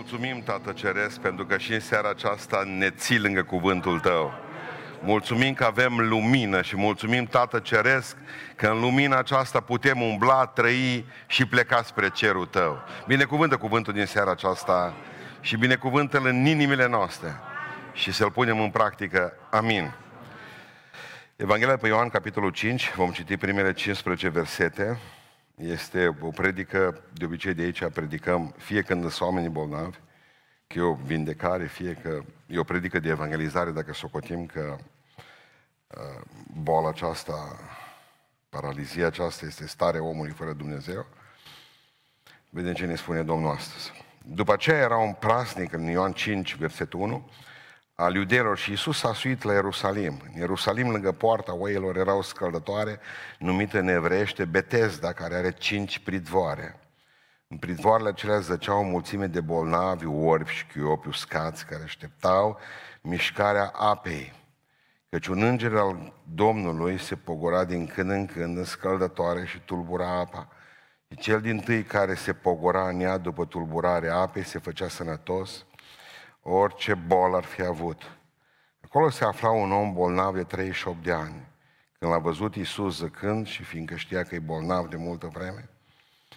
mulțumim, Tată Ceresc, pentru că și în seara aceasta ne ții lângă cuvântul Tău. Mulțumim că avem lumină și mulțumim, Tată Ceresc, că în lumina aceasta putem umbla, trăi și pleca spre cerul Tău. Binecuvântă cuvântul din seara aceasta și binecuvântă-L în inimile noastre și să-L punem în practică. Amin. Evanghelia pe Ioan, capitolul 5, vom citi primele 15 versete. Este o predică, de obicei de aici predicăm fie când sunt oamenii bolnavi, că e o vindecare, fie că e o predică de evangelizare, dacă socotim că uh, boala aceasta, paralizia aceasta este starea omului fără Dumnezeu. Vedem ce ne spune Domnul astăzi. După aceea era un prasnic în Ioan 5, versetul 1, al iudeilor și Iisus s-a suit la Ierusalim. În Ierusalim, lângă poarta oilor, era o scăldătoare numită în evreiește Betesda, care are cinci pridvoare. În pridvoarele acelea zăceau o mulțime de bolnavi, orbi și chiopi uscați, care așteptau mișcarea apei. Căci un înger al Domnului se pogora din când în când în scăldătoare și tulbura apa. Și cel din tâi care se pogora în ea după tulburarea apei se făcea sănătos, orice bol ar fi avut. Acolo se afla un om bolnav de 38 de ani. Când l-a văzut Iisus zăcând și fiindcă știa că e bolnav de multă vreme,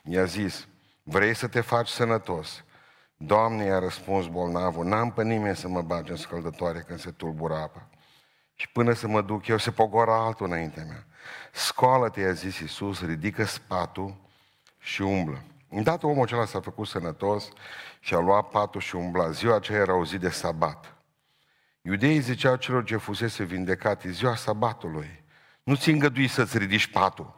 i-a zis, vrei să te faci sănătos? Doamne, i-a răspuns bolnavul, n-am pe nimeni să mă bage în scăldătoare când se tulbură apa. Și până să mă duc eu, se pogora altul înaintea mea. Scoală-te, i-a zis Iisus, ridică spatul și umblă. Îndată omul acela s-a făcut sănătos și a luat patul și umbla. Ziua aceea era o zi de sabat. Iudeii ziceau celor ce fusese vindecat, e ziua sabatului. Nu ți îngădui să-ți ridici patul.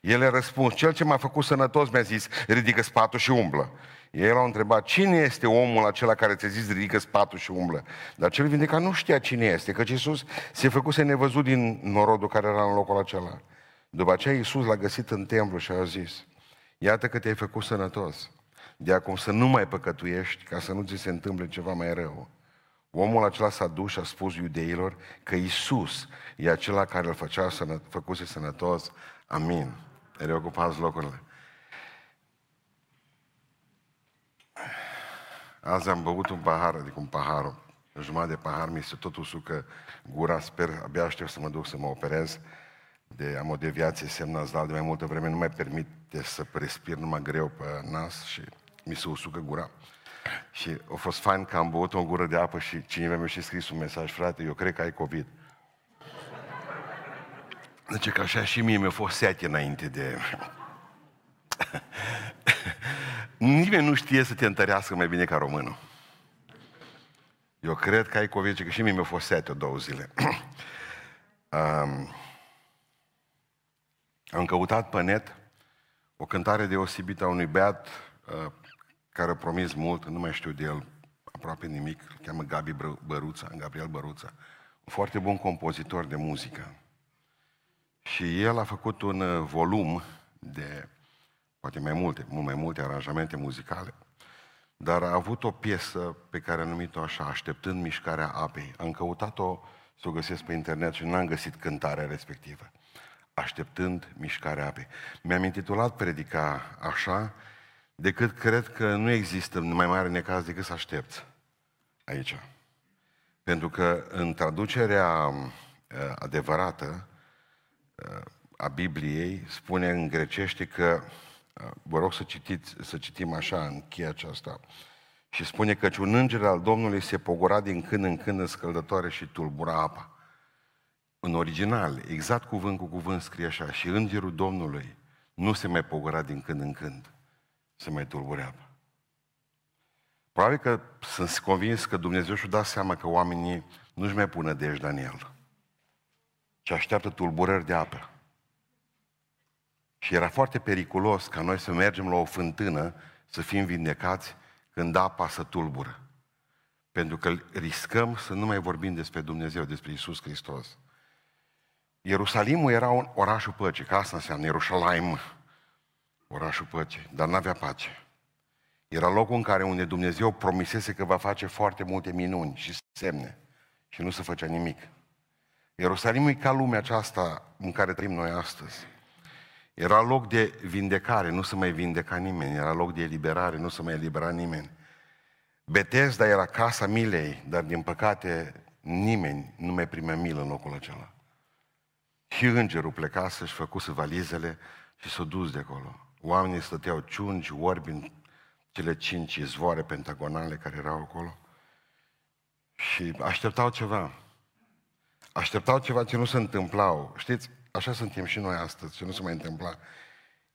El a răspuns, cel ce m-a făcut sănătos mi-a zis, ridică spatul și umblă. El a întrebat, cine este omul acela care ți-a zis, ridică spatul și umblă? Dar cel vindecat nu știa cine este, că Iisus se făcuse nevăzut din norodul care era în locul acela. După aceea Iisus l-a găsit în templu și a zis, iată că te-ai făcut sănătos. De acum să nu mai păcătuiești ca să nu ți se întâmple ceva mai rău. Omul acela s-a dus și a spus iudeilor că Isus e acela care îl făcea sănă, făcuse sănătos. Amin. Reocupați locurile. Azi am băut un pahar, adică un pahar, o jumătate de pahar, mi se tot usucă gura, sper, abia aștept să mă duc să mă operez. De, am o deviație semnazală de mai multă vreme, nu mai permite să respir numai greu pe nas și mi se usucă gura. Și a fost fain că am băut o gură de apă și cineva mi-a și scris un mesaj, frate, eu cred că ai COVID. Zice că așa și mie mi-a fost sete înainte de... Nimeni nu știe să te întărească mai bine ca românul. Eu cred că ai COVID, că și mie mi-a fost sete două zile. um, am căutat pe net o cântare deosebită a unui beat uh, care a promis mult, nu mai știu de el aproape nimic, îl cheamă Gabi Băruța, Gabriel Băruța, un foarte bun compozitor de muzică. Și el a făcut un uh, volum de, poate mai multe, mult mai multe aranjamente muzicale, dar a avut o piesă pe care a numit-o așa, Așteptând mișcarea apei. Am căutat-o să o găsesc pe internet și n-am găsit cântarea respectivă. Așteptând mișcarea apei. Mi-am intitulat predica așa, decât cred că nu există mai mare necaz decât să aștepți aici. Pentru că în traducerea uh, adevărată uh, a Bibliei spune în grecește că, uh, vă rog să, citiți, să citim așa în cheia aceasta, și spune că un înger al Domnului se pogora din când în când în scăldătoare și tulbura apa. În original, exact cuvânt cu cuvânt scrie așa, și îngerul Domnului nu se mai pogora din când în când se mai tulbure apa. Probabil că sunt convins că Dumnezeu și-a dat seama că oamenii nu-și mai pună dejdea în El, ci așteaptă tulburări de apă. Și era foarte periculos ca noi să mergem la o fântână să fim vindecați când apa să tulbură. Pentru că riscăm să nu mai vorbim despre Dumnezeu, despre Isus Hristos. Ierusalimul era un orașul păcii, că asta înseamnă Ierusalim, orașul păcii, dar n-avea pace. Era locul în care unde Dumnezeu promisese că va face foarte multe minuni și semne și nu se făcea nimic. Ierusalimul e ca lumea aceasta în care trăim noi astăzi. Era loc de vindecare, nu se mai vindeca nimeni. Era loc de eliberare, nu se mai elibera nimeni. Betesda era casa milei, dar din păcate nimeni nu mai primea milă în locul acela. Și îngerul pleca să-și făcuse valizele și s-a dus de acolo. Oamenii stăteau ciungi, orbi în cele cinci izvoare pentagonale care erau acolo și așteptau ceva. Așteptau ceva ce nu se întâmplau. Știți, așa suntem și noi astăzi, ce nu se mai întâmpla.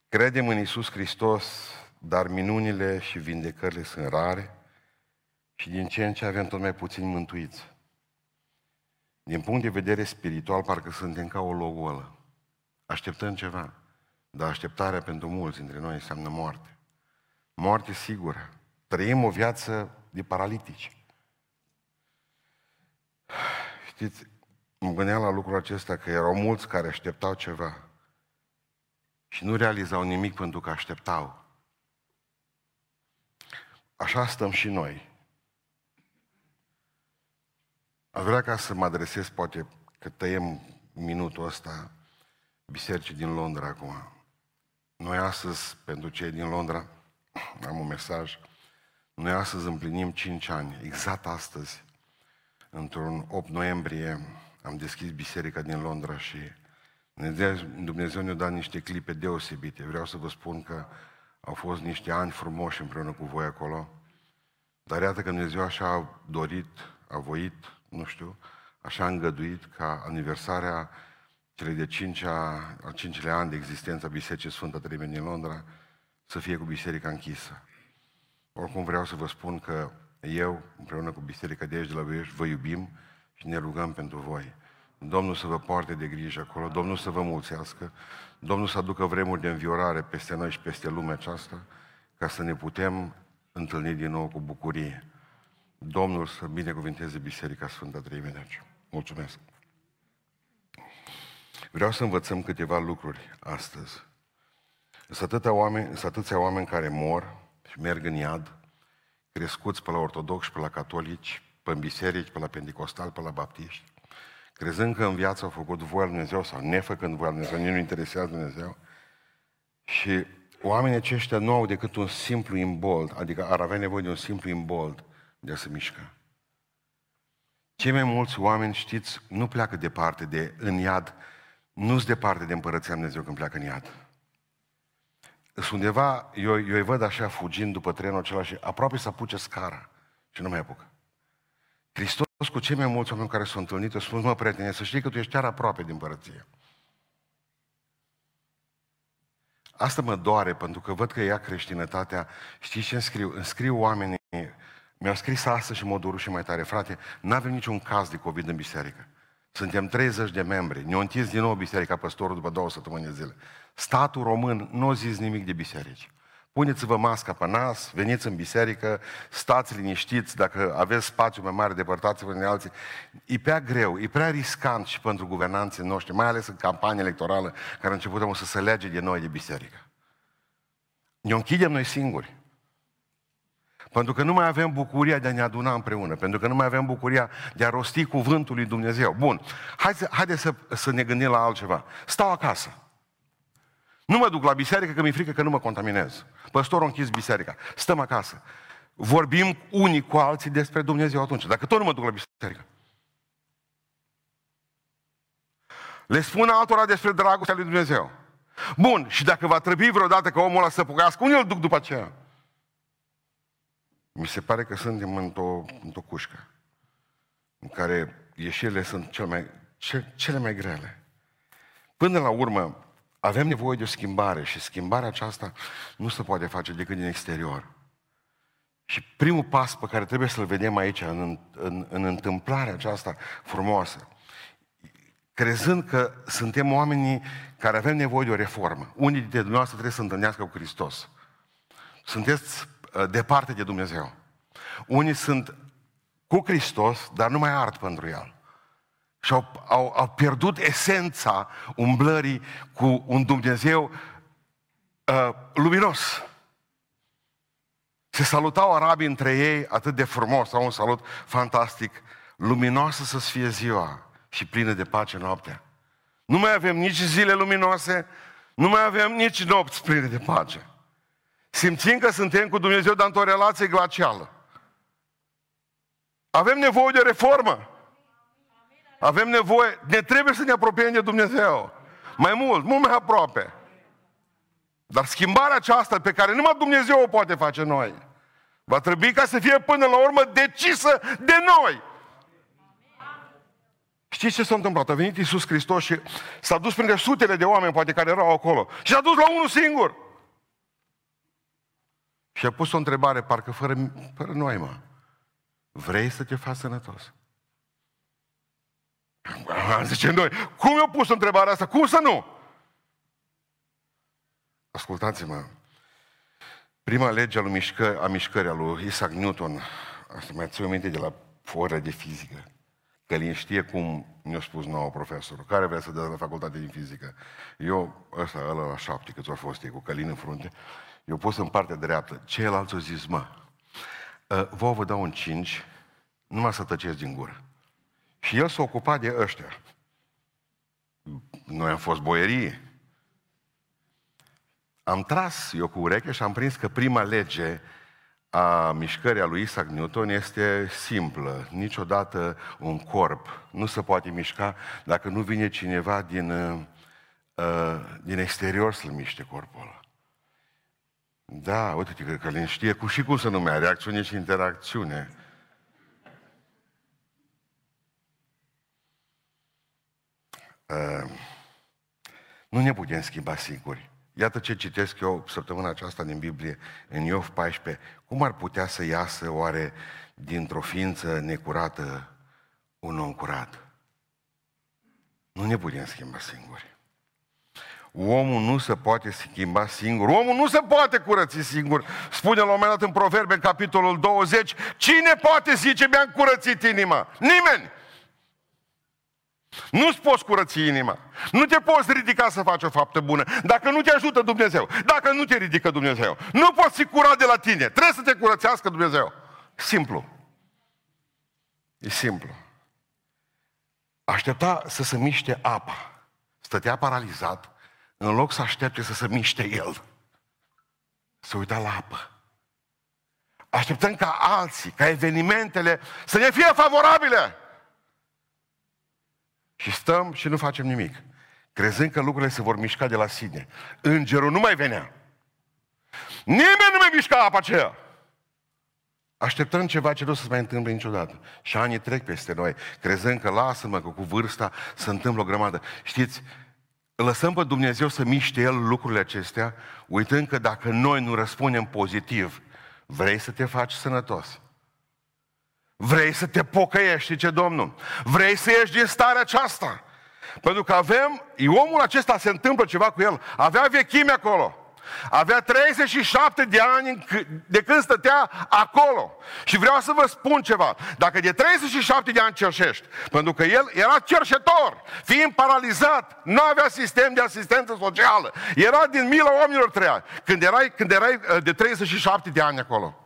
Credem în Isus Hristos, dar minunile și vindecările sunt rare și din ce în ce avem tot mai puțini mântuiți. Din punct de vedere spiritual, parcă suntem ca o logolă. Așteptăm ceva, dar așteptarea pentru mulți dintre noi înseamnă moarte. Moarte sigură. Trăim o viață de paralitici. Știți, mă gândeam la lucrul acesta că erau mulți care așteptau ceva și nu realizau nimic pentru că așteptau. Așa stăm și noi. Aș vrea ca să mă adresez, poate că tăiem minutul ăsta, bisericii din Londra acum. Noi astăzi, pentru cei din Londra, am un mesaj, noi astăzi împlinim 5 ani, exact astăzi, într-un 8 noiembrie, am deschis biserica din Londra și Dumnezeu ne-a dat niște clipe deosebite. Vreau să vă spun că au fost niște ani frumoși împreună cu voi acolo, dar iată că Dumnezeu așa a dorit, a voit, nu știu, așa a îngăduit ca aniversarea celei de cincea, al cincilea an de existență a Bisericii Sfântă Treime din Londra să fie cu biserica închisă. Oricum vreau să vă spun că eu, împreună cu biserica de aici de la Buiești, vă iubim și ne rugăm pentru voi. Domnul să vă poarte de grijă acolo, Domnul să vă mulțească, Domnul să aducă vremuri de înviorare peste noi și peste lumea aceasta, ca să ne putem întâlni din nou cu bucurie. Domnul să binecuvinteze Biserica Sfântă Treime de aici. Mulțumesc! Vreau să învățăm câteva lucruri astăzi. Sunt atâția oameni, sunt atâția oameni care mor și merg în iad, crescuți pe la ortodoxi, pe la catolici, pe în biserici, pe la pentecostal, pe la baptiști, crezând că în viață au făcut voia lui Dumnezeu sau nefăcând voia lui Dumnezeu, nu interesează Dumnezeu. Și oamenii aceștia nu au decât un simplu imbold, adică ar avea nevoie de un simplu imbold de a se mișca. Cei mai mulți oameni, știți, nu pleacă departe de în iad, nu sunt departe de împărăția Dumnezeu când pleacă în iad. Sunt undeva, eu, eu îi văd așa fugind după trenul acela și aproape să apuce scara și nu mai apucă. Hristos cu cei mai mulți oameni care s-au întâlnit, au spus, mă, prietene, să știi că tu ești chiar aproape de împărăție. Asta mă doare, pentru că văd că ea creștinătatea. Știți ce înscriu? Înscriu oamenii, mi-au scris astăzi și mă doru și mai tare, frate, nu avem niciun caz de COVID în biserică. Suntem 30 de membri. Ne-au întins din nou biserica păstorul după două săptămâni de zile. Statul român nu a zis nimic de biserici. Puneți-vă masca pe nas, veniți în biserică, stați liniștiți, dacă aveți spațiu mai mare, depărtați-vă din alții. E prea greu, e prea riscant și pentru guvernanții noștri, mai ales în campania electorală, care a început să se lege de noi de biserică. Ne închidem noi singuri. Pentru că nu mai avem bucuria de a ne aduna împreună, pentru că nu mai avem bucuria de a rosti cuvântul lui Dumnezeu. Bun, haideți haide să, să ne gândim la altceva. Stau acasă. Nu mă duc la biserică că mi-e frică că nu mă contaminez. Păstorul a închis biserica. Stăm acasă. Vorbim unii cu alții despre Dumnezeu atunci. Dacă tot nu mă duc la biserică. Le spun altora despre dragostea lui Dumnezeu. Bun, și dacă va trebui vreodată că omul ăla să pugească, unde îl duc după aceea? Mi se pare că suntem într-o, într-o cușcă în care ieșirile sunt cel mai, ce, cele mai grele. Până la urmă, avem nevoie de o schimbare și schimbarea aceasta nu se poate face decât din exterior. Și primul pas pe care trebuie să-l vedem aici, în, în, în întâmplarea aceasta frumoasă, crezând că suntem oamenii care avem nevoie de o reformă. Unii dintre dumneavoastră trebuie să întâlnească cu Hristos. Sunteți uh, departe de Dumnezeu. Unii sunt cu Hristos, dar nu mai ard pentru El și au, au, au pierdut esența umblării cu un Dumnezeu uh, luminos. Se salutau arabii între ei atât de frumos, au un salut fantastic, luminoasă să fie ziua și plină de pace noaptea. Nu mai avem nici zile luminoase, nu mai avem nici nopți pline de pace. Simțim că suntem cu Dumnezeu, dar într-o relație glacială. Avem nevoie de reformă. Avem nevoie, ne trebuie să ne apropiem de Dumnezeu. Mai mult, mult mai aproape. Dar schimbarea aceasta pe care numai Dumnezeu o poate face noi, va trebui ca să fie până la urmă decisă de noi. Știți ce s-a întâmplat? A venit Iisus Hristos și s-a dus printre sutele de oameni, poate, care erau acolo. Și s-a dus la unul singur. Și a pus o întrebare, parcă fără, fără noi, mă. Vrei să te faci sănătos? Zice noi, cum i-a pus întrebarea asta? Cum să nu? Ascultați-mă. Prima lege a, lui mișcă, a mișcării a lui Isaac Newton, asta mai țin minte de la oră de fizică. Călin știe cum mi-a spus nouă profesorul. Care vrea să dea la facultate din fizică? Eu, ăsta, ăla la șapte, câți au fost ei, cu Călin în frunte, eu pus în partea dreaptă. Ceilalți au zis, mă, ă, vă vă dau un cinci, numai să tăceți din gură. Și el s-a ocupat de ăștia. Noi am fost boierie. Am tras eu cu ureche și am prins că prima lege a mișcării a lui Isaac Newton este simplă. Niciodată un corp nu se poate mișca dacă nu vine cineva din, uh, din exterior să-l miște corpul ăla. Da, uite că Călin știe cu și cum să numea, reacțiune și interacțiune. Uh, nu ne putem schimba singuri. Iată ce citesc eu săptămâna aceasta din Biblie, în Iov 14. Cum ar putea să iasă oare dintr-o ființă necurată un om curat? Nu ne putem schimba singuri. Omul nu se poate schimba singur. Omul nu se poate curăți singur. Spune la un moment dat în Proverbe, în capitolul 20, cine poate zice mi-am curățit inima? Nimeni! Nu-ți poți curăți inima. Nu te poți ridica să faci o faptă bună. Dacă nu te ajută Dumnezeu. Dacă nu te ridică Dumnezeu. Nu poți fi curat de la tine. Trebuie să te curățească Dumnezeu. Simplu. E simplu. Aștepta să se miște apa. Stătea paralizat în loc să aștepte să se miște el. Să uita la apă. Așteptăm ca alții, ca evenimentele să ne fie favorabile. Și stăm și nu facem nimic. Crezând că lucrurile se vor mișca de la sine. Îngerul nu mai venea. Nimeni nu mai mișca apa aceea. Așteptăm ceva ce nu se mai întâmplă niciodată. Și anii trec peste noi, crezând că lasă-mă că cu vârsta se întâmplă o grămadă. Știți, lăsăm pe Dumnezeu să miște El lucrurile acestea, uitând că dacă noi nu răspundem pozitiv, vrei să te faci sănătos. Vrei să te pocăiești, ce Domnul. Vrei să ieși din starea aceasta. Pentru că avem, omul acesta se întâmplă ceva cu el. Avea vechime acolo. Avea 37 de ani de când stătea acolo. Și vreau să vă spun ceva. Dacă de 37 de ani cerșești, pentru că el era cerșetor, fiind paralizat, nu avea sistem de asistență socială. Era din mila oamenilor trei Când erai, când erai uh, de 37 de ani acolo,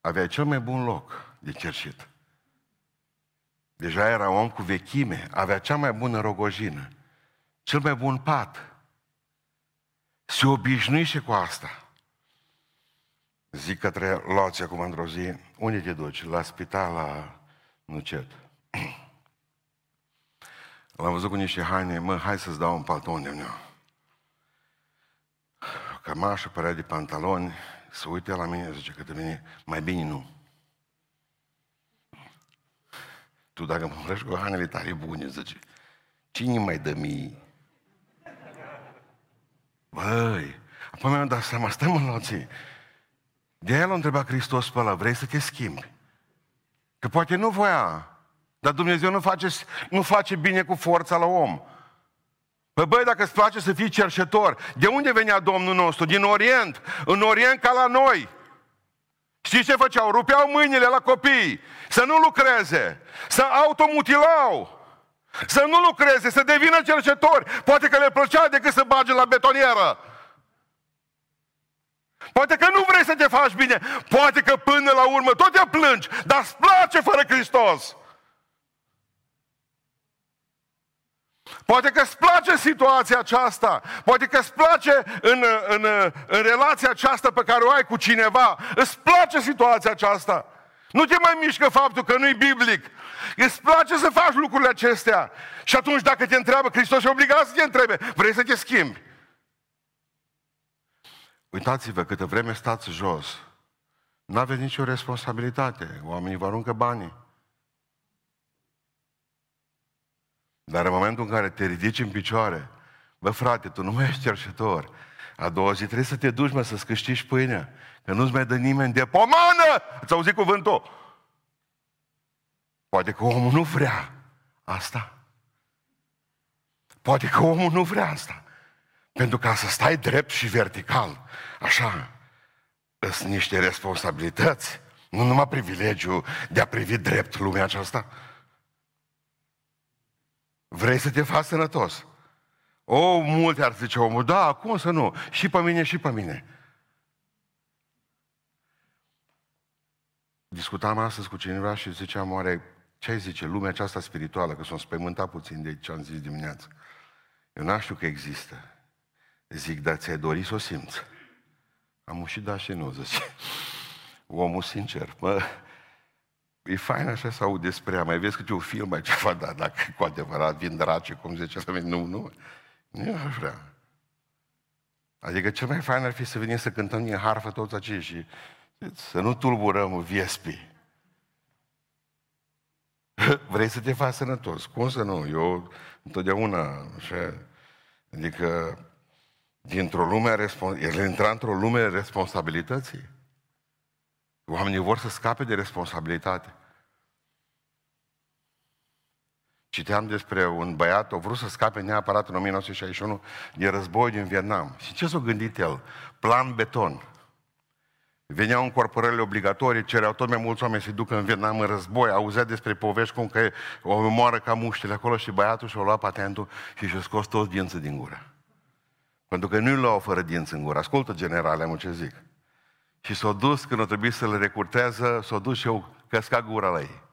avea cel mai bun loc de cerșit. Deja era om cu vechime, avea cea mai bună rogojină, cel mai bun pat. Se obișnuise cu asta. Zic către Loți acum într-o zi, unde te duci? La spital, la Nucet. L-am văzut cu niște haine, mă, hai să-ți dau un palton de meu. Cămașă, părea de pantaloni, să uite la mine, zice că de mine, mai bine nu. Tu dacă mă vrești cu hainele tare bune, zice, cine mai dă mie? Băi, apoi mi-am dat seama, stai mă loții. De aia l-a întrebat Hristos pe ăla, vrei să te schimbi? Că poate nu voia, dar Dumnezeu nu face, nu face bine cu forța la om. Păi băi, dacă îți place să fii cerșetor, de unde venea Domnul nostru? Din Orient. În Orient ca la noi. Știți ce făceau? Rupeau mâinile la copii, să nu lucreze, să automutilau, să nu lucreze, să devină cercetori. Poate că le plăcea decât să bage la betonieră. Poate că nu vrei să te faci bine. Poate că până la urmă tot te plângi, dar îți place fără Hristos. Poate că îți place situația aceasta, poate că îți place în, în, în relația aceasta pe care o ai cu cineva, îți place situația aceasta. Nu te mai mișcă faptul că nu-i biblic. Îți place să faci lucrurile acestea. Și atunci dacă te întreabă, Hristos e obligat să te întrebe, vrei să te schimbi? Uitați-vă, câtă vreme stați jos, nu aveți nicio responsabilitate. Oamenii vă aruncă banii. Dar în momentul în care te ridici în picioare, bă frate, tu nu mai ești cerșetor. A doua zi trebuie să te duci, mă, să-ți câștigi pâinea. Că nu-ți mai dă nimeni de pomană! Ați auzit cuvântul? Poate că omul nu vrea asta. Poate că omul nu vrea asta. Pentru ca să stai drept și vertical, așa, sunt niște responsabilități, nu numai privilegiu de a privi drept lumea aceasta. Vrei să te faci sănătos? O, multe ar zice omul, da, cum să nu? Și pe mine, și pe mine. Discutam astăzi cu cineva și ziceam, oare, ce ai zice, lumea aceasta spirituală, că sunt spăimântat puțin de ce am zis dimineață. Eu n știu că există. Zic, dar ți-ai dori să o simți. Am și da și nu, zice. Omul sincer, mă, e fain așa să aud despre ea, mai vezi câte un film, mai ceva, dar dacă cu adevărat vin draci, cum zice la mine, nu, nu, nu aș vrea. Adică cel mai fain ar fi să venim să cântăm din harfă toți acești și să nu tulburăm viespii. Vrei să te faci sănătos? Cum să nu? Eu întotdeauna, așa, adică dintr-o lume a respons- el intra într-o lume de responsabilității. Oamenii vor să scape de responsabilitate. Citeam despre un băiat, a vrut să scape neapărat în 1961 din război din Vietnam. Și ce s-a gândit el? Plan beton. Veneau în corporările obligatorii, cereau tot mai mulți oameni să ducă în Vietnam în război, auzea despre povești cum că o moară ca muștile acolo și băiatul și-a luat patentul și și-a scos toți dinții din gură. Pentru că nu-i luau fără dinți în gură. Ascultă generale, am ce zic. Și s-a dus, când a trebuit să le recurtează, s-a dus și eu căsca gura la ei.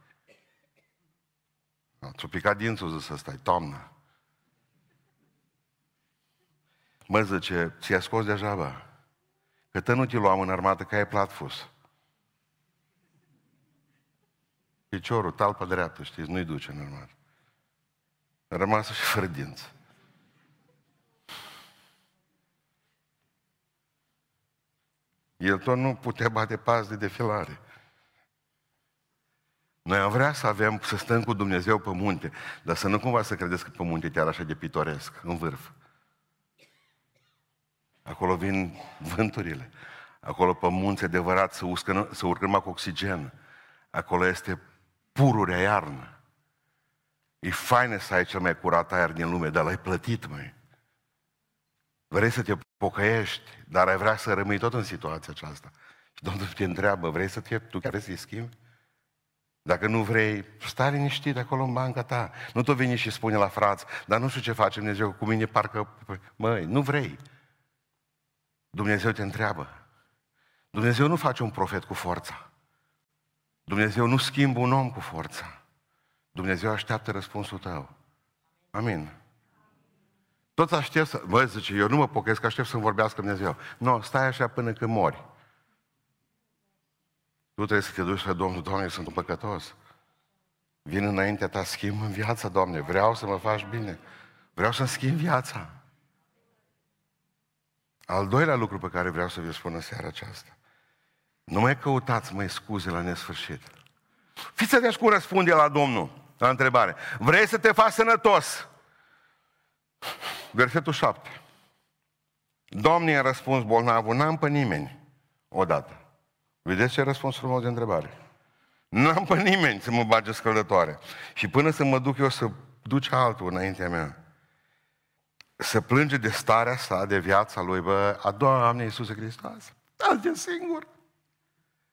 Ți-a picat dințul, zis să stai, toamnă. Mă zice, ți-a scos deja, bă. Că tă nu te luam în armată, că ai platfus. Piciorul, talpa dreaptă, știți, nu-i duce în armată. A rămas și fără dinți. El tot nu putea bate pas de defilare. Noi am vrea să avem, să stăm cu Dumnezeu pe munte, dar să nu cumva să credeți că pe munte chiar așa de pitoresc, în vârf. Acolo vin vânturile. Acolo pe munți adevărat să, uscă, să urcă numai cu oxigen. Acolo este pururea iarnă. E faină să ai cel mai curat aer din lume, dar l-ai plătit, măi. Vrei să te pocăiești, dar ai vrea să rămâi tot în situația aceasta. Și Domnul te întreabă, vrei să te, tu care să-i schimbi? Dacă nu vrei, stai liniștit acolo în banca ta. Nu tu vine și spune la frați, dar nu știu ce face Dumnezeu cu mine, parcă, măi, nu vrei. Dumnezeu te întreabă. Dumnezeu nu face un profet cu forța. Dumnezeu nu schimbă un om cu forța. Dumnezeu așteaptă răspunsul tău. Amin. Toți aștept să... Bă, zice, eu nu mă pochez, aștept să-mi vorbească Dumnezeu. Nu, stai așa până când mori. Tu trebuie să te duci la Domnul, Doamne, sunt un păcătos. Vin înaintea ta, schimb în viața, Doamne, vreau să mă faci bine. Vreau să-mi schimb viața. Al doilea lucru pe care vreau să vi spun în seara aceasta. Nu mai căutați mai scuze la nesfârșit. Fiți atenți cum răspunde la Domnul la întrebare. Vrei să te faci sănătos? Versetul 7. Domnul i-a răspuns bolnavul, n-am pe nimeni odată. Vedeți ce răspuns frumos de întrebare? N-am pe nimeni să mă bage scăldătoare. Și până să mă duc eu să duce altul înaintea mea, să plânge de starea sa, de viața lui, bă, a Doamne Iisuse Hristos, azi e singur.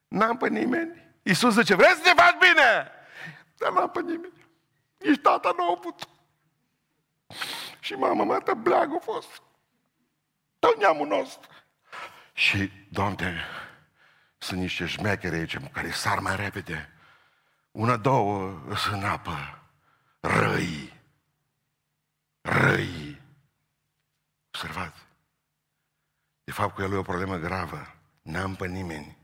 N-am pe nimeni. Iisus zice, vreți să te faci bine? Dar n-am pe nimeni. Nici tata nu a putut. Și mama mea bleagă a fost. Tot neamul nostru. Și, Doamne, sunt niște șmechere aici care sar mai repede. Una, două, sunt în apă. Răi. Răi. Observați. De fapt, cu el e o problemă gravă. N-am pe nimeni.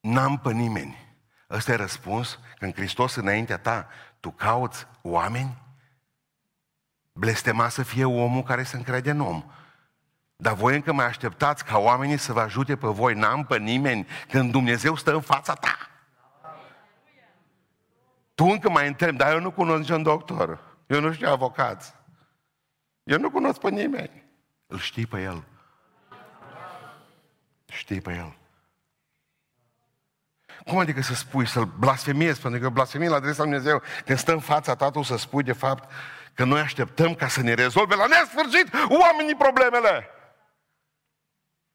N-am pe nimeni. Ăsta e răspuns când Hristos înaintea ta, tu cauți oameni? Blestema să fie omul care se încrede în om. Dar voi încă mai așteptați ca oamenii să vă ajute pe voi. N-am pe nimeni când Dumnezeu stă în fața ta. Tu încă mai întrebi, dar eu nu cunosc niciun doctor. Eu nu știu avocați. Eu nu cunosc pe nimeni. Îl știi pe el. Știi pe el. Cum adică să spui, să-l blasfemiezi? Pentru că blasfemie la adresa lui Dumnezeu, când stă în fața tatăl să spui de fapt că noi așteptăm ca să ne rezolve la nesfârșit oamenii problemele.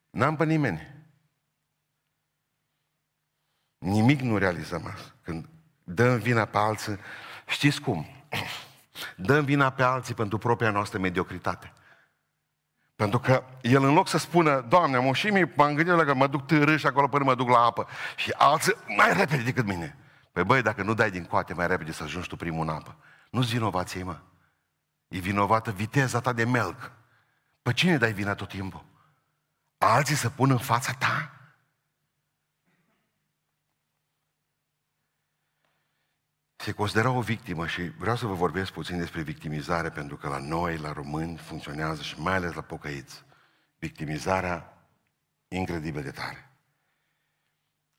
N-am pe nimeni. Nimic nu realizăm asta. Când dăm vina pe alții, știți cum? Dăm vina pe alții pentru propria noastră mediocritate. Pentru că el în loc să spună, Doamne, am și mie, m-am gândit la că mă duc târâ și acolo până mă duc la apă. Și alții mai repede decât mine. Păi băi, dacă nu dai din coate mai repede să ajungi tu primul în apă, nu-ți vinovație, mă. E vinovată viteza ta de melc. Pe cine dai vina tot timpul? Alții să pună în fața ta? Se considera o victimă și vreau să vă vorbesc puțin despre victimizare, pentru că la noi, la români, funcționează și mai ales la pocăiți. Victimizarea incredibil de tare.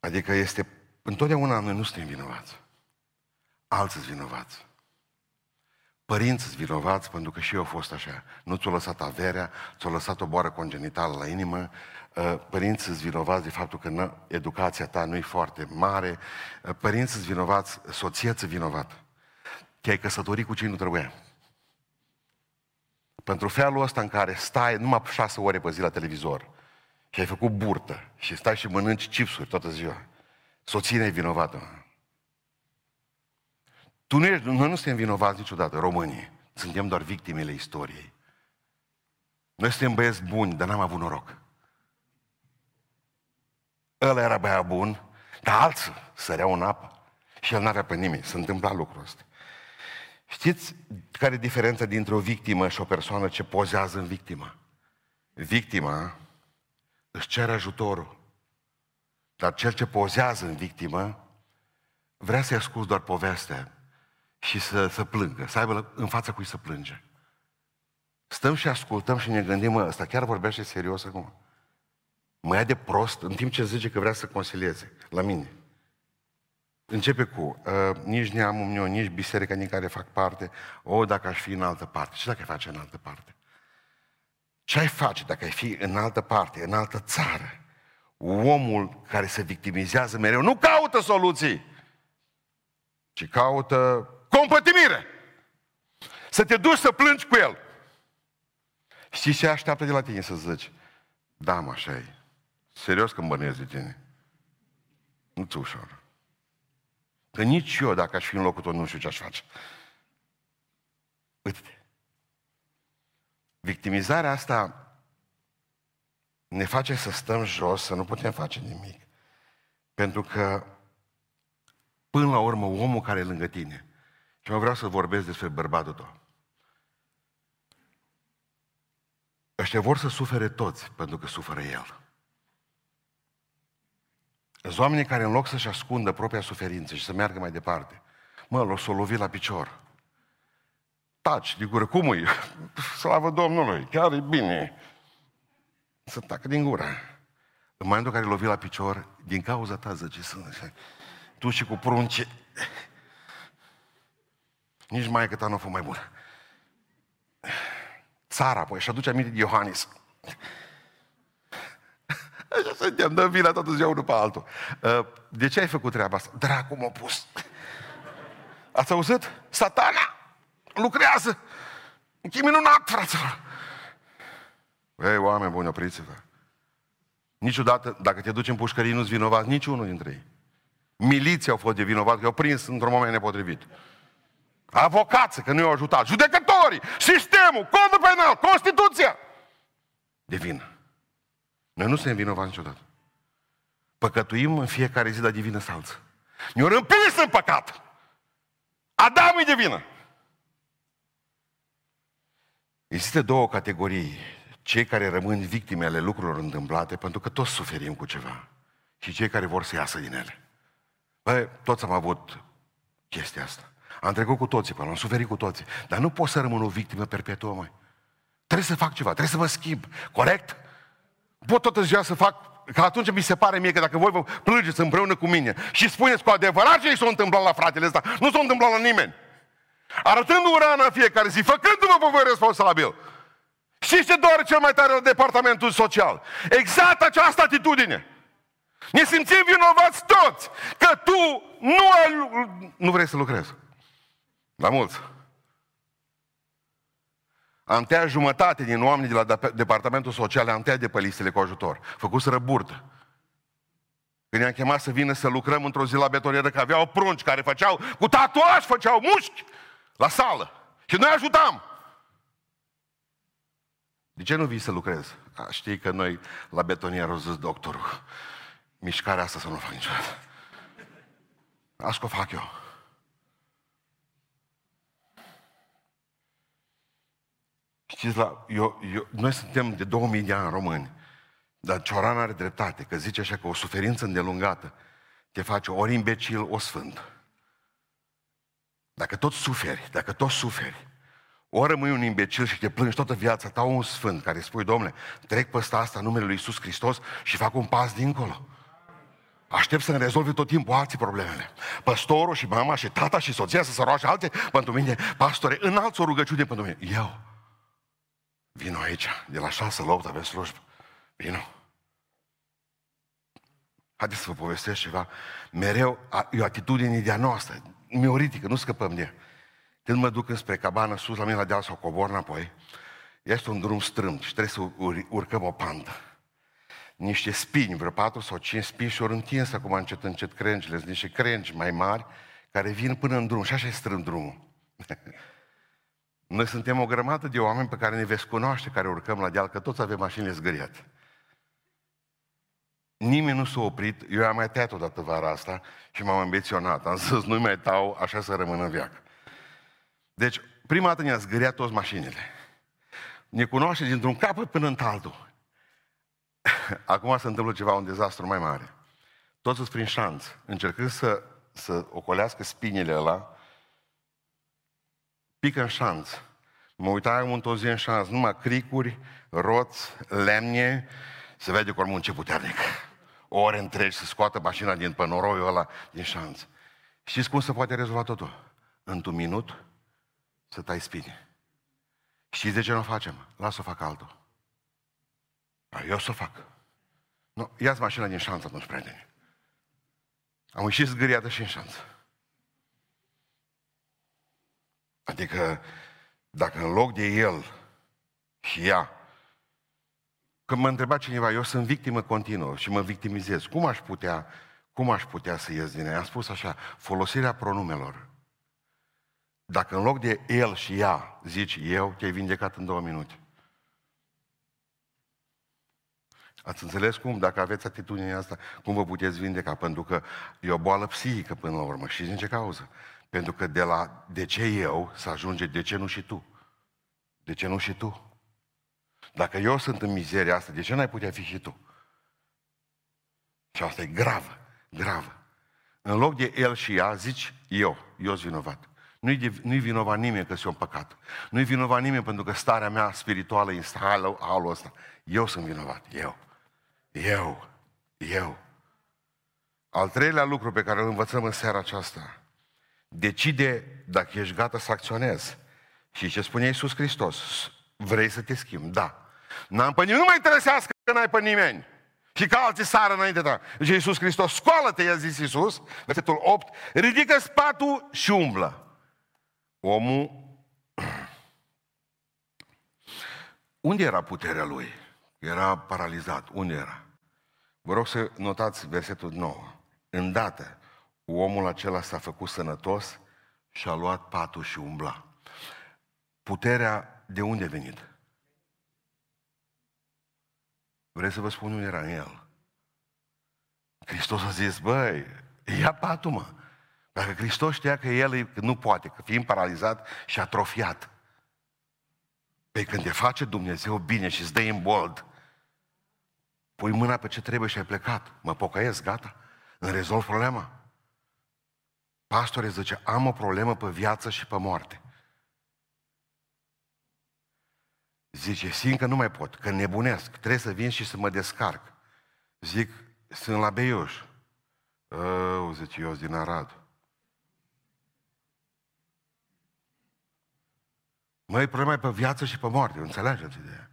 Adică este, întotdeauna noi nu suntem vinovați. Alții sunt vinovați. Părinți sunt vinovați pentru că și eu au fost așa. Nu ți-o lăsat averea, ți-o lăsat o boară congenitală la inimă. Uh, părinți sunt vinovați de faptul că educația ta nu e foarte mare. Uh, părinți sunt vinovați, soția ți vinovată. Te-ai căsătorit cu cine nu trebuia. Pentru felul ăsta în care stai numai șase ore pe zi la televizor și ai făcut burtă și stai și mănânci chipsuri toată ziua, soția e vinovată. Tu nu ești, noi nu suntem vinovați niciodată, românii. Suntem doar victimele istoriei. Noi suntem băieți buni, dar n-am avut noroc. Ăla era băiat bun, dar alții săreau în apă. Și el n-avea pe nimeni. Se întâmpla lucrul ăsta. Știți care e diferența dintre o victimă și o persoană ce pozează în victimă? Victima își cere ajutorul. Dar cel ce pozează în victimă vrea să-i ascult doar povestea și să, să plângă, să aibă în fața cui să plânge. Stăm și ascultăm și ne gândim, mă, ăsta chiar vorbește serios acum. Mă ia de prost în timp ce zice că vrea să consilieze la mine. Începe cu, uh, nici neamul meu, nici biserica din care fac parte, o, dacă aș fi în altă parte. Ce dacă ai face în altă parte? Ce ai face dacă ai fi în altă parte, în altă țară? Omul care se victimizează mereu nu caută soluții, ci caută compătimire. Să te duci să plângi cu el. Știi ce așteaptă de la tine să zici? Da, mă, așa e. Serios că îmi de tine. Nu ți ușor. Că nici eu, dacă aș fi în locul tău, nu știu ce aș face. Uite-te. Victimizarea asta ne face să stăm jos, să nu putem face nimic. Pentru că, până la urmă, omul care e lângă tine și mă vreau să vorbesc despre bărbatul tău. Ăștia vor să sufere toți, pentru că suferă el. Sunt oamenii care în loc să-și ascundă propria suferință și să meargă mai departe, mă, l-o să o lovi la picior. Taci, de gură, cum e? Slavă Domnului, chiar e bine. Să tacă din gură. În momentul în care lovi la picior, din cauza ta, zice, tu și cu prunce, nici mai că ta nu a fost mai bună. Țara, păi, și aduce aminte de Iohannis. Așa suntem, dăm vina toată ziua unul pe altul. Uh, de ce ai făcut treaba asta? Dracu m-a pus. Ați auzit? Satana lucrează. E minunat, fraților. Ei, oameni buni, opriți-vă. Niciodată, dacă te duci în pușcării, nu-ți vinovat niciunul dintre ei. Miliții au fost de vinovat, că au prins într-un moment nepotrivit. Avocații, că nu i-au ajutat. Judecătorii, sistemul, codul penal, Constituția. De vină. Noi nu suntem vinovați niciodată. Păcătuim în fiecare zi, dar divină salță. Ne-au împins în păcat. Adam e de vină. Există două categorii. Cei care rămân victime ale lucrurilor întâmplate, pentru că toți suferim cu ceva. și cei care vor să iasă din ele. Băi, toți am avut chestia asta. Am trecut cu toții până, am suferit cu toții. Dar nu pot să rămân o victimă perpetuă, mai. Trebuie să fac ceva, trebuie să mă schimb. Corect? Pot tot ziua să fac Că atunci mi se pare mie că dacă voi vă plângeți împreună cu mine și spuneți cu adevărat ce s-a întâmplat la fratele ăsta, nu s-a întâmplat la nimeni. Arătând urana în fiecare zi, făcându-vă pe voi responsabil. Și ce doare cel mai tare la departamentul social? Exact această atitudine. Ne simțim vinovați toți că tu nu ai... Nu vrei să lucrezi. La mulți. Am tăiat jumătate din oamenii de la departamentul social, am tăiat de pe listele cu ajutor. Făcuseră burtă. Când i-am chemat să vină să lucrăm într-o zi la betonieră, că aveau prunci care făceau, cu tatuaj făceau mușchi la sală. Și noi ajutam. De ce nu vii să lucrezi? A, știi că noi la betonieră, zis doctorul, mișcarea asta să nu fac niciodată. Asta o fac eu. Știți, la, eu, eu, noi suntem de 2000 de ani români, dar Cioran are dreptate, că zice așa că o suferință îndelungată te face ori imbecil, o sfânt. Dacă tot suferi, dacă tot suferi, ori rămâi un imbecil și te plângi toată viața ta un sfânt care spui, domnule, trec peste asta numele lui Iisus Hristos și fac un pas dincolo. Aștept să-mi rezolvi tot timpul alții problemele. Păstorul și mama și tata și soția să se roage alte pentru mine, pastore, înalți o rugăciune pentru mine. Eu. Vino aici, de la șase la opt avem slujbă. Vino. Haideți să vă povestesc ceva. Mereu e o atitudine de a noastră, mioritică, nu scăpăm de ea. Când mă duc înspre cabană, sus la mine la deal sau cobor înapoi, este un drum strâmt și trebuie să urcăm o pandă. Niște spini, vreo patru sau cinci spini și ori întins acum încet, încet crengile, sunt niște crengi mai mari care vin până în drum și așa e strâmt drumul. Noi suntem o grămadă de oameni pe care ne veți cunoaște, care urcăm la deal, că toți avem mașinile zgâriate. Nimeni nu s-a oprit, eu am mai tăiat odată vara asta și m-am ambiționat. Am zis, nu mai tau, așa să rămân în viață. Deci, prima dată ne-a zgâriat toți mașinile. Ne cunoaște dintr-un capăt până în altul. Acum se întâmplă ceva, un dezastru mai mare. Toți sunt prin șanț, încercând să, să ocolească spinile ăla, pică în șanț. Mă uitam într-o zi în șanț, numai cricuri, roți, lemne, se vede cu un ce puternic. Ore întregi să scoată mașina din pănoroiul ăla din șanț. Știți cum se poate rezolva totul? Într-un minut să tai spine. Știți de ce nu o facem? Lasă-o fac altul. Eu să o fac. Nu, ia-ți mașina din șanță atunci, prieteni. Am ieșit zgâriată și în șanță. Adică, dacă în loc de el și ea, când mă întreba cineva, eu sunt victimă continuă și mă victimizez, cum aș putea, cum aș putea să ies din ea? Am spus așa, folosirea pronumelor. Dacă în loc de el și ea zici eu, te-ai vindecat în două minute. Ați înțeles cum? Dacă aveți atitudinea asta, cum vă puteți vindeca? Pentru că e o boală psihică până la urmă. Și din ce cauză? Pentru că de la de ce eu să ajunge de ce nu și tu? De ce nu și tu? Dacă eu sunt în mizeria asta, de ce n-ai putea fi și tu? Și asta e gravă, gravă. În loc de el și ea, zici eu, eu sunt vinovat. Nu-i, de, nu-i vinovat nimeni că sunt păcat. Nu-i vinovat nimeni pentru că starea mea spirituală este halul, halul ăsta. Eu sunt vinovat, eu. Eu, eu. Al treilea lucru pe care îl învățăm în seara aceasta Decide dacă ești gata să acționezi. Și ce spune Iisus Hristos? Vrei să te schimbi? Da. N-am pe nimeni, nu mă interesează că n-ai pe nimeni. Și că alții sară înainte ta. Deci Iisus Hristos, scoală-te, i-a zis Iisus, versetul 8, ridică spatul și umblă. Omul... Unde era puterea lui? Era paralizat. Unde era? Vă rog să notați versetul 9. Îndată, omul acela s-a făcut sănătos și a luat patul și umbla. Puterea de unde a venit? Vreți să vă spun unde era în el? Hristos a zis, băi, ia patul, mă. Dacă Hristos știa că el nu poate, că fiind paralizat și atrofiat, pe când te face Dumnezeu bine și îți dă în bold, pui mâna pe ce trebuie și ai plecat. Mă pocăiesc, gata. Îmi rezolv problema. Pastore zice, am o problemă pe viață și pe moarte. Zice, simt că nu mai pot, că nebunesc, trebuie să vin și să mă descarc. Zic, sunt la Beiuș. Ău, zice, eu din Arad. Măi, problema e pe viață și pe moarte, înțelegeți ideea?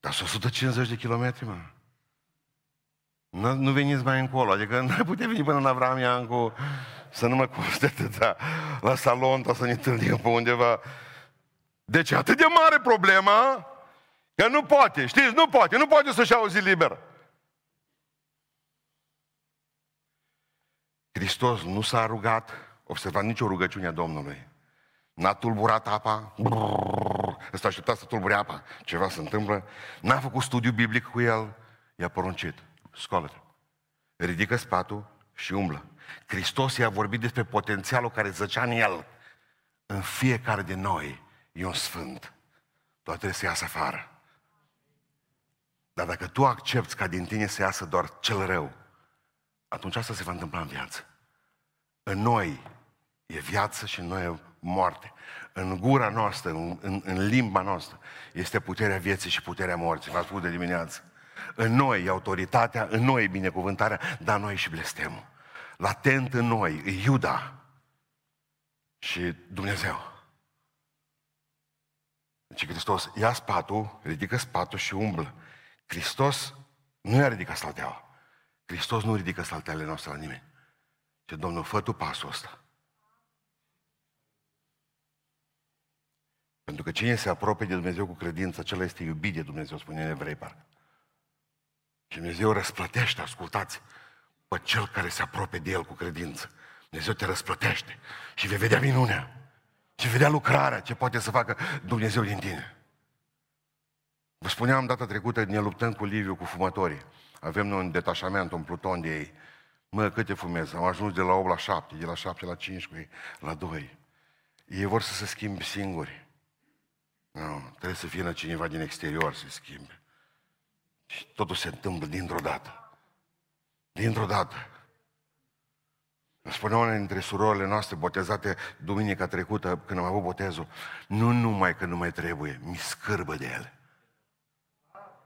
Dar sunt 150 de kilometri, mă. Nu, nu veniți mai încolo, adică nu puteți veni până la Vramiancu să nu mă coste atâta la salon, să ne întâlnim pe undeva. Deci atât de mare problema că nu poate, știți, nu poate, nu poate să-și auzi liber. Hristos nu s-a rugat, observat nicio rugăciune a Domnului. N-a tulburat apa, ăsta aștepta să tulbure apa, ceva se întâmplă. N-a făcut studiu biblic cu el, i-a poruncit, scoală-te, ridică spatul și umblă. Hristos i-a vorbit despre potențialul care zăcea în el. În fiecare din noi e un sfânt. Doar trebuie să iasă afară. Dar dacă tu accepti ca din tine să iasă doar cel rău, atunci asta se va întâmpla în viață. În noi e viață și în noi e moarte. În gura noastră, în, în, în limba noastră, este puterea vieții și puterea morții. V-ați spus de dimineață. În noi e autoritatea, în noi e binecuvântarea, dar noi e și blestemul. Latent în noi e Iuda și Dumnezeu. Deci Hristos ia spatul, ridică spatul și umblă. Hristos nu i-a ridicat salteaua. Hristos nu ridică salteale noastre la nimeni. Ce Domnul, fă tu pasul ăsta. Pentru că cine se apropie de Dumnezeu cu credință, acela este iubit de Dumnezeu, spune în evrei, parcă. Și Dumnezeu răsplătește, ascultați, pe cel care se apropie de El cu credință. Dumnezeu te răsplătește și vei vedea minunea. Și vedea lucrarea ce poate să facă Dumnezeu din tine. Vă spuneam data trecută, ne luptăm cu Liviu, cu fumătorii. Avem noi un detașament, un pluton de ei. Mă, câte fumez? Am ajuns de la 8 la 7, de la 7 la 15, la 2. Ei vor să se schimbe singuri. Nu, trebuie să vină cineva din exterior să se schimbe. Și totul se întâmplă dintr-o dată. Dintr-o dată. Îmi spunea una dintre surorile noastre botezate duminica trecută, când am avut botezul, nu numai că nu mai trebuie, mi scârbă de ele.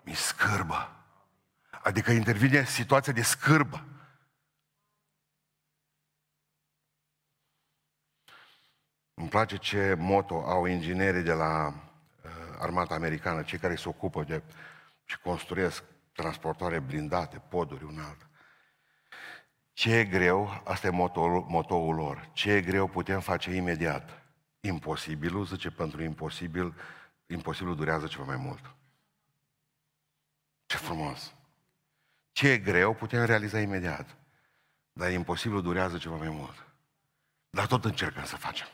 Mi scârbă. Adică intervine situația de scârbă. Îmi place ce moto au inginerii de la uh, armata americană, cei care se ocupă de și construiesc transportoare blindate, poduri, un alt. Ce e greu, asta e motoul, motoul lor, ce e greu putem face imediat. Imposibilul, zice, pentru imposibil, imposibilul durează ceva mai mult. Ce frumos! Ce e greu putem realiza imediat. Dar imposibilul durează ceva mai mult. Dar tot încercăm să facem.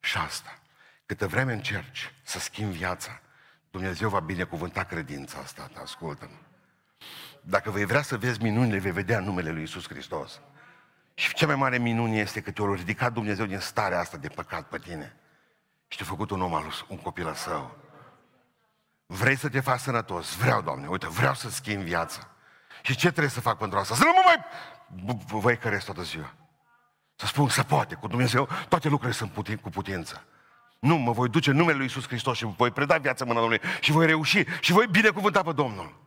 Și asta. Câte vreme încerci să schimbi viața, Dumnezeu va binecuvânta credința asta, ascultă-mă. Dacă vei vrea să vezi minunile, vei vedea numele Lui Isus Hristos. Și cea mai mare minune este că te-a ridicat Dumnezeu din starea asta de păcat pe tine. Și te-a făcut un om al un copil al său. Vrei să te faci sănătos? Vreau, Doamne, uite, vreau să schimb viața. Și ce trebuie să fac pentru asta? Să nu mă mai voi care toată ziua. Să spun să poate, cu Dumnezeu, toate lucrurile sunt putin, cu putință. Nu, mă voi duce în numele Lui Iisus Hristos și voi preda viața mâna Domnului și voi reuși și voi binecuvânta pe Domnul.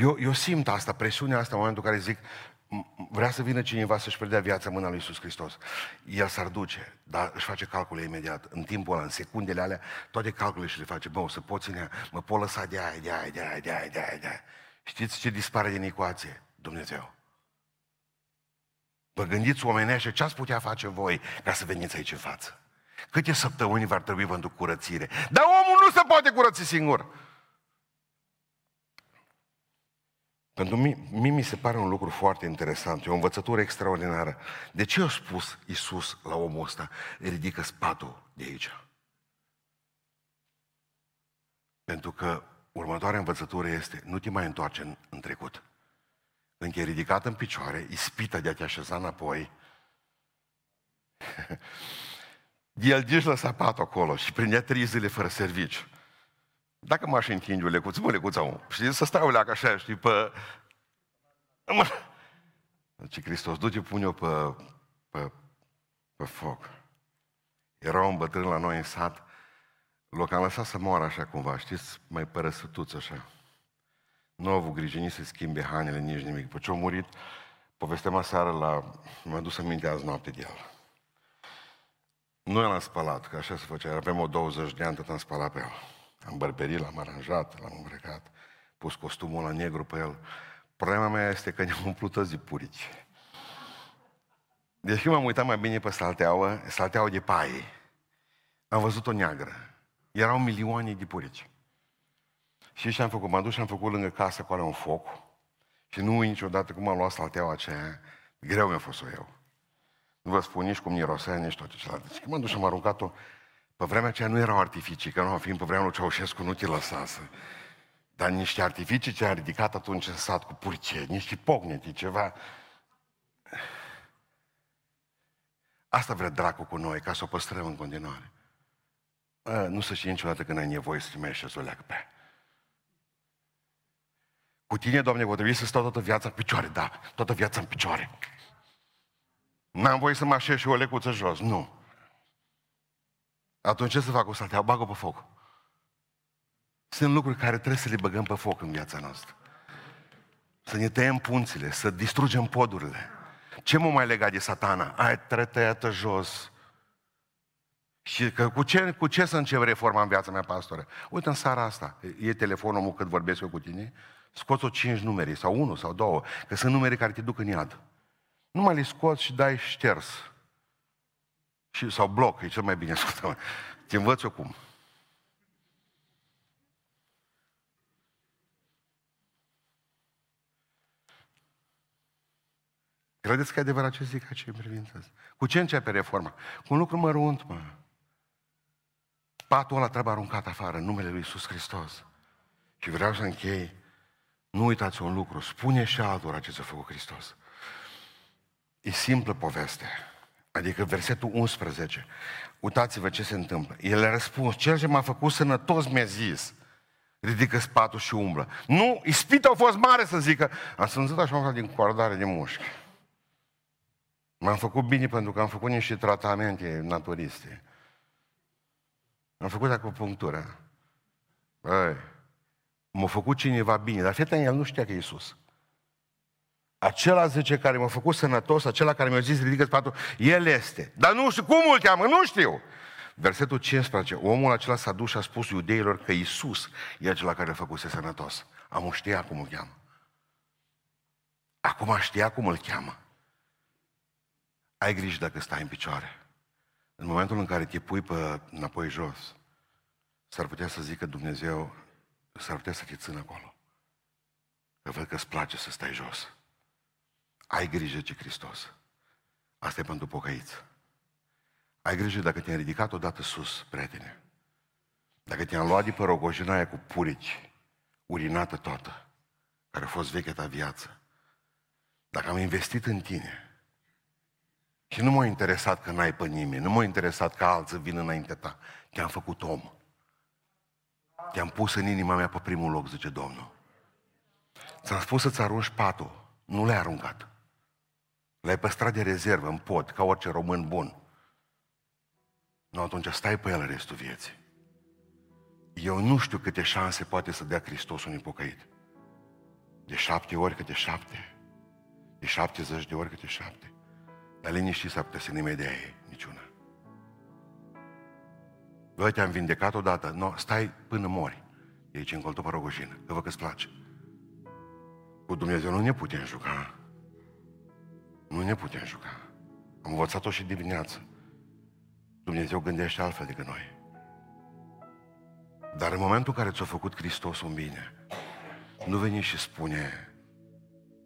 Eu, eu simt asta, presiunea asta în momentul în care zic, vrea să vină cineva să-și predea viața mâna lui Iisus Hristos. El s-ar duce, dar își face calcule imediat. În timpul ăla, în secundele alea, toate calculele și le face. Bă, o să pot ține, mă pot lăsa de aia, de aia, de aia, de aia, de aia, de aia. Știți ce dispare din ecuație? Dumnezeu. Vă gândiți omenește ce ați putea face voi ca să veniți aici în față. Câte săptămâni v-ar trebui pentru curățire? Dar omul nu se poate curăți singur. Pentru mine, mie mi se pare un lucru foarte interesant, e o învățătură extraordinară. De ce a spus Isus la omul ăsta, ridică spatul de aici? Pentru că următoarea învățătură este, nu te mai întoarce în, în trecut. Când e ridicat în picioare, ispita de a te așeza înapoi, el duci la sapat acolo și prindea trei zile fără serviciu. Dacă m-aș întinge o lecuță, bă, lecuța, mă, știi, să stau leacă așa, știi, pe... Mă... Deci Hristos, du-te, pune-o pe, pe, pe foc. Era un bătrân la noi în sat, l am lăsat să moară așa cumva, știți, mai părăsătuț așa. Nu au avut grijă nici să schimbe hainele, nici nimic. După ce a murit, povesteam aseară la... M-a dus să minte azi noapte de el. Nu l-am spălat, că așa se făcea. Avem o 20 de ani, tot am spălat pe el. Am bărberit, l-am aranjat, l-am îmbrăcat, pus costumul la negru pe el. Problema mea este că ne-am umplut toți de purici. Deci m-am uitat mai bine pe salteaua, salteaua de paie. Am văzut-o neagră. Erau milioane de purici. Și ce am făcut? M-am dus și am făcut lângă casă cu un foc. Și nu niciodată cum am luat salteaua aceea, greu mi-a fost să o iau. Nu vă spun nici cum mirosea, nici tot celălalt. Deci când m-am dus și am aruncat-o, pe vremea aceea nu erau artificii, că nu fiind pe vremea lui Ceaușescu nu te lăsase. Dar niște artificii ce a ridicat atunci în sat cu purce, niște pogneti, ceva. Asta vrea dracu cu noi, ca să o păstrăm în continuare. A, nu să știi niciodată când ai nevoie să te și să o leagă pe Cu tine, Doamne, vă trebui să stau toată viața în picioare, da, toată viața în picioare. N-am voie să mă așez și o lecuță jos, nu. Atunci ce să fac cu saltea? Bag-o pe foc. Sunt lucruri care trebuie să le băgăm pe foc în viața noastră. Să ne tăiem punțile, să distrugem podurile. Ce mă mai lega de satana? Ai tăiată jos. Și că cu, ce, cu ce să încep reforma în viața mea, pastore? Uite, în seara asta, e telefonul meu cât vorbesc eu cu tine, scoți-o cinci numere, sau unul, sau două, că sunt numere care te duc în iad. Nu mai le scoți și dai șters. Și, sau bloc, e cel mai bine spus. Te învăț eu cum. Credeți că e adevărat ce zic aici în privința asta? Cu ce începe reforma? Cu un lucru mărunt, mă. Patul ăla trebuie aruncat afară în numele Lui Iisus Hristos. Și vreau să închei. Nu uitați un lucru. Spune și altora ce ți-a făcut Hristos. E simplă poveste. Adică versetul 11. Uitați-vă ce se întâmplă. El a răspuns, cel ce m-a făcut sănătos mi-a zis, ridică spatul și umblă. Nu, ispita a fost mare să zică, am sânzit așa din coardare de mușchi. M-am făcut bine pentru că am făcut niște tratamente naturiste. Am făcut acupunctură. Băi, m-a făcut cineva bine, dar fete el nu știa că e Iisus. Acela zice care m-a făcut sănătos, acela care mi-a zis ridică spatul, el este. Dar nu știu, cum îl cheamă? Nu știu. Versetul 15. Omul acela s-a dus și a spus iudeilor că Iisus e acela care l-a făcut sănătos. Am știa cum îl cheamă. Acum știa cum îl cheamă. Ai grijă dacă stai în picioare. În momentul în care te pui pe înapoi jos, s-ar putea să zică Dumnezeu, s-ar putea să te țină acolo. Că văd că îți place să stai jos. Ai grijă ce Hristos. Asta e pentru pocăiți. Ai grijă dacă te-ai ridicat odată sus, prietene. Dacă te-am luat de pe rogojina aia cu purici, urinată toată, care a fost veche ta viață. Dacă am investit în tine, și nu m-a interesat că n-ai pe nimeni, nu m-a interesat că alții vin înainte ta. Te-am făcut om. Te-am pus în inima mea pe primul loc, zice Domnul. Ți-am spus să-ți arunci patul. Nu l-ai aruncat. L-ai păstrat de rezervă, în pod, ca orice român bun. Nu, atunci stai pe el restul vieții. Eu nu știu câte șanse poate să dea Hristos unui pocăit. De șapte ori câte șapte. De șaptezeci de ori câte șapte. Dar liniștii s-ar putea să nu dea ei niciuna. Voi te-am vindecat odată. No, stai până mori. De aici încolo pe rogojină. Că vă că-ți place. Cu Dumnezeu nu ne putem juca. Nu ne putem juca. Am învățat-o și dimineață. Dumnezeu gândește altfel decât noi. Dar în momentul în care ți-a făcut Hristos un bine, nu veni și spune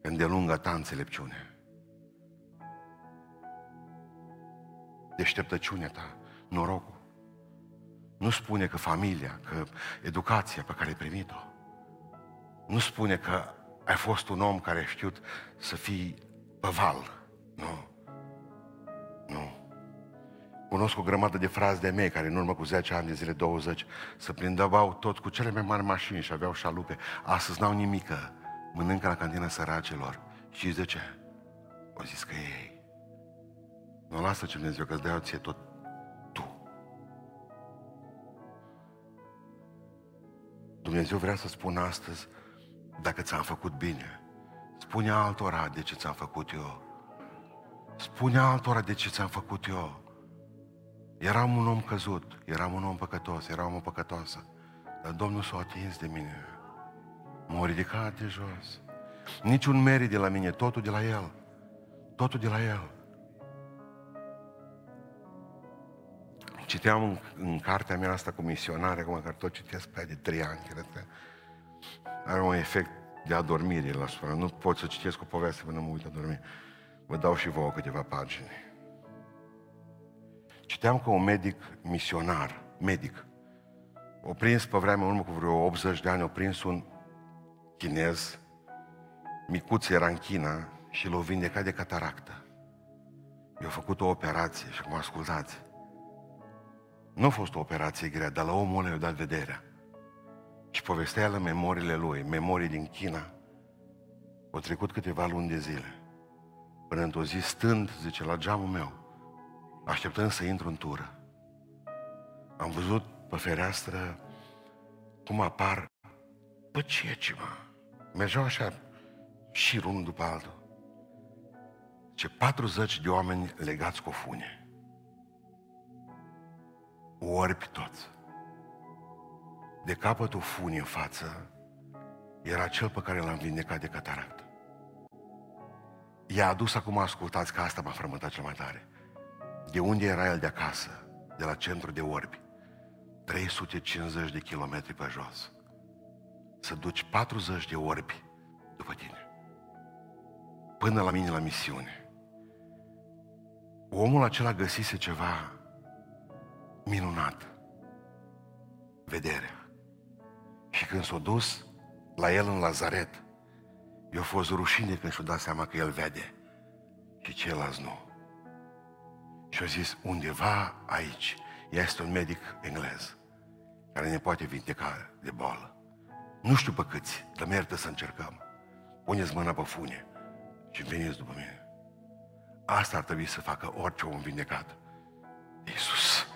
îndelungă ta înțelepciune. Deșteptăciunea ta, norocul. Nu spune că familia, că educația pe care ai primit-o. Nu spune că ai fost un om care a știut să fii pe val. Nu. Nu. Cunosc o grămadă de frazi de mei care în urmă cu 10 ani de zile, 20, se plindeau tot cu cele mai mari mașini și aveau șalupe. Astăzi n-au nimică. Mănâncă la cantina săracilor. Și de ce? O zis că ei. Nu lasă ce Dumnezeu că îți dea ție tot tu. Dumnezeu vrea să spună astăzi, dacă ți-am făcut bine, spune altora de ce ți-am făcut eu. Spune altora de ce ți-am făcut eu. Eram un om căzut, eram un om păcătos, eram o păcătoasă. Dar Domnul s-a atins de mine. M-a ridicat de jos. Niciun merit de la mine, totul de la El. Totul de la El. Citeam în, în cartea mea asta cu misionare, acum care tot citesc pe de trei ani, cred că are un efect de adormire la supra. Nu pot să citesc o poveste până mă uit a dormi. Vă dau și vouă câteva pagini. Citeam că un medic misionar, medic, o prins pe vremea urmă cu vreo 80 de ani, o prins un chinez, micuț era în China și l-a vindecat de cataractă. I-a făcut o operație și cum ascultați, nu a fost o operație grea, dar la omul ăla i-a dat vederea. Și povestea la memoriile lui, memorii din China. Au trecut câteva luni de zile. Până într-o zi, stând, zice, la geamul meu, așteptând să intru în tură, am văzut pe fereastră cum apar Bă, ce ce, mă? Mergeau așa, și unul după altul. Ce 40 de oameni legați cu fune. Orbi toți. De capătul funii în față era cel pe care l-am vindecat de cataractă. I-a adus acum, ascultați că asta m-a frământat cel mai tare. De unde era el de acasă, de la centru de orbi? 350 de kilometri pe jos. Să duci 40 de orbi după tine. Până la mine la misiune. Omul acela găsise ceva minunat. Vederea. Și când s-a dus la el în Lazaret, i-a fost rușine când și-a dat seama că el vede și ceilalți nu. Și a zis, undeva aici este un medic englez care ne poate vindeca de boală. Nu știu pe câți, dar merită să încercăm. Puneți mâna pe fune și veniți după mine. Asta ar trebui să facă orice om vindecat. Iisus.